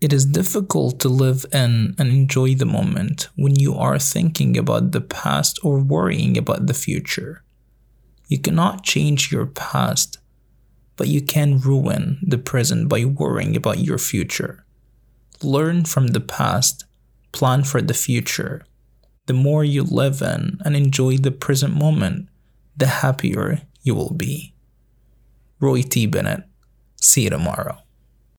It is difficult to live in and enjoy the moment when you are thinking about the past or worrying about the future. You cannot change your past, but you can ruin the present by worrying about your future. Learn from the past, plan for the future. The more you live in and enjoy the present moment, the happier you will be. Roy T. Bennett. See you tomorrow.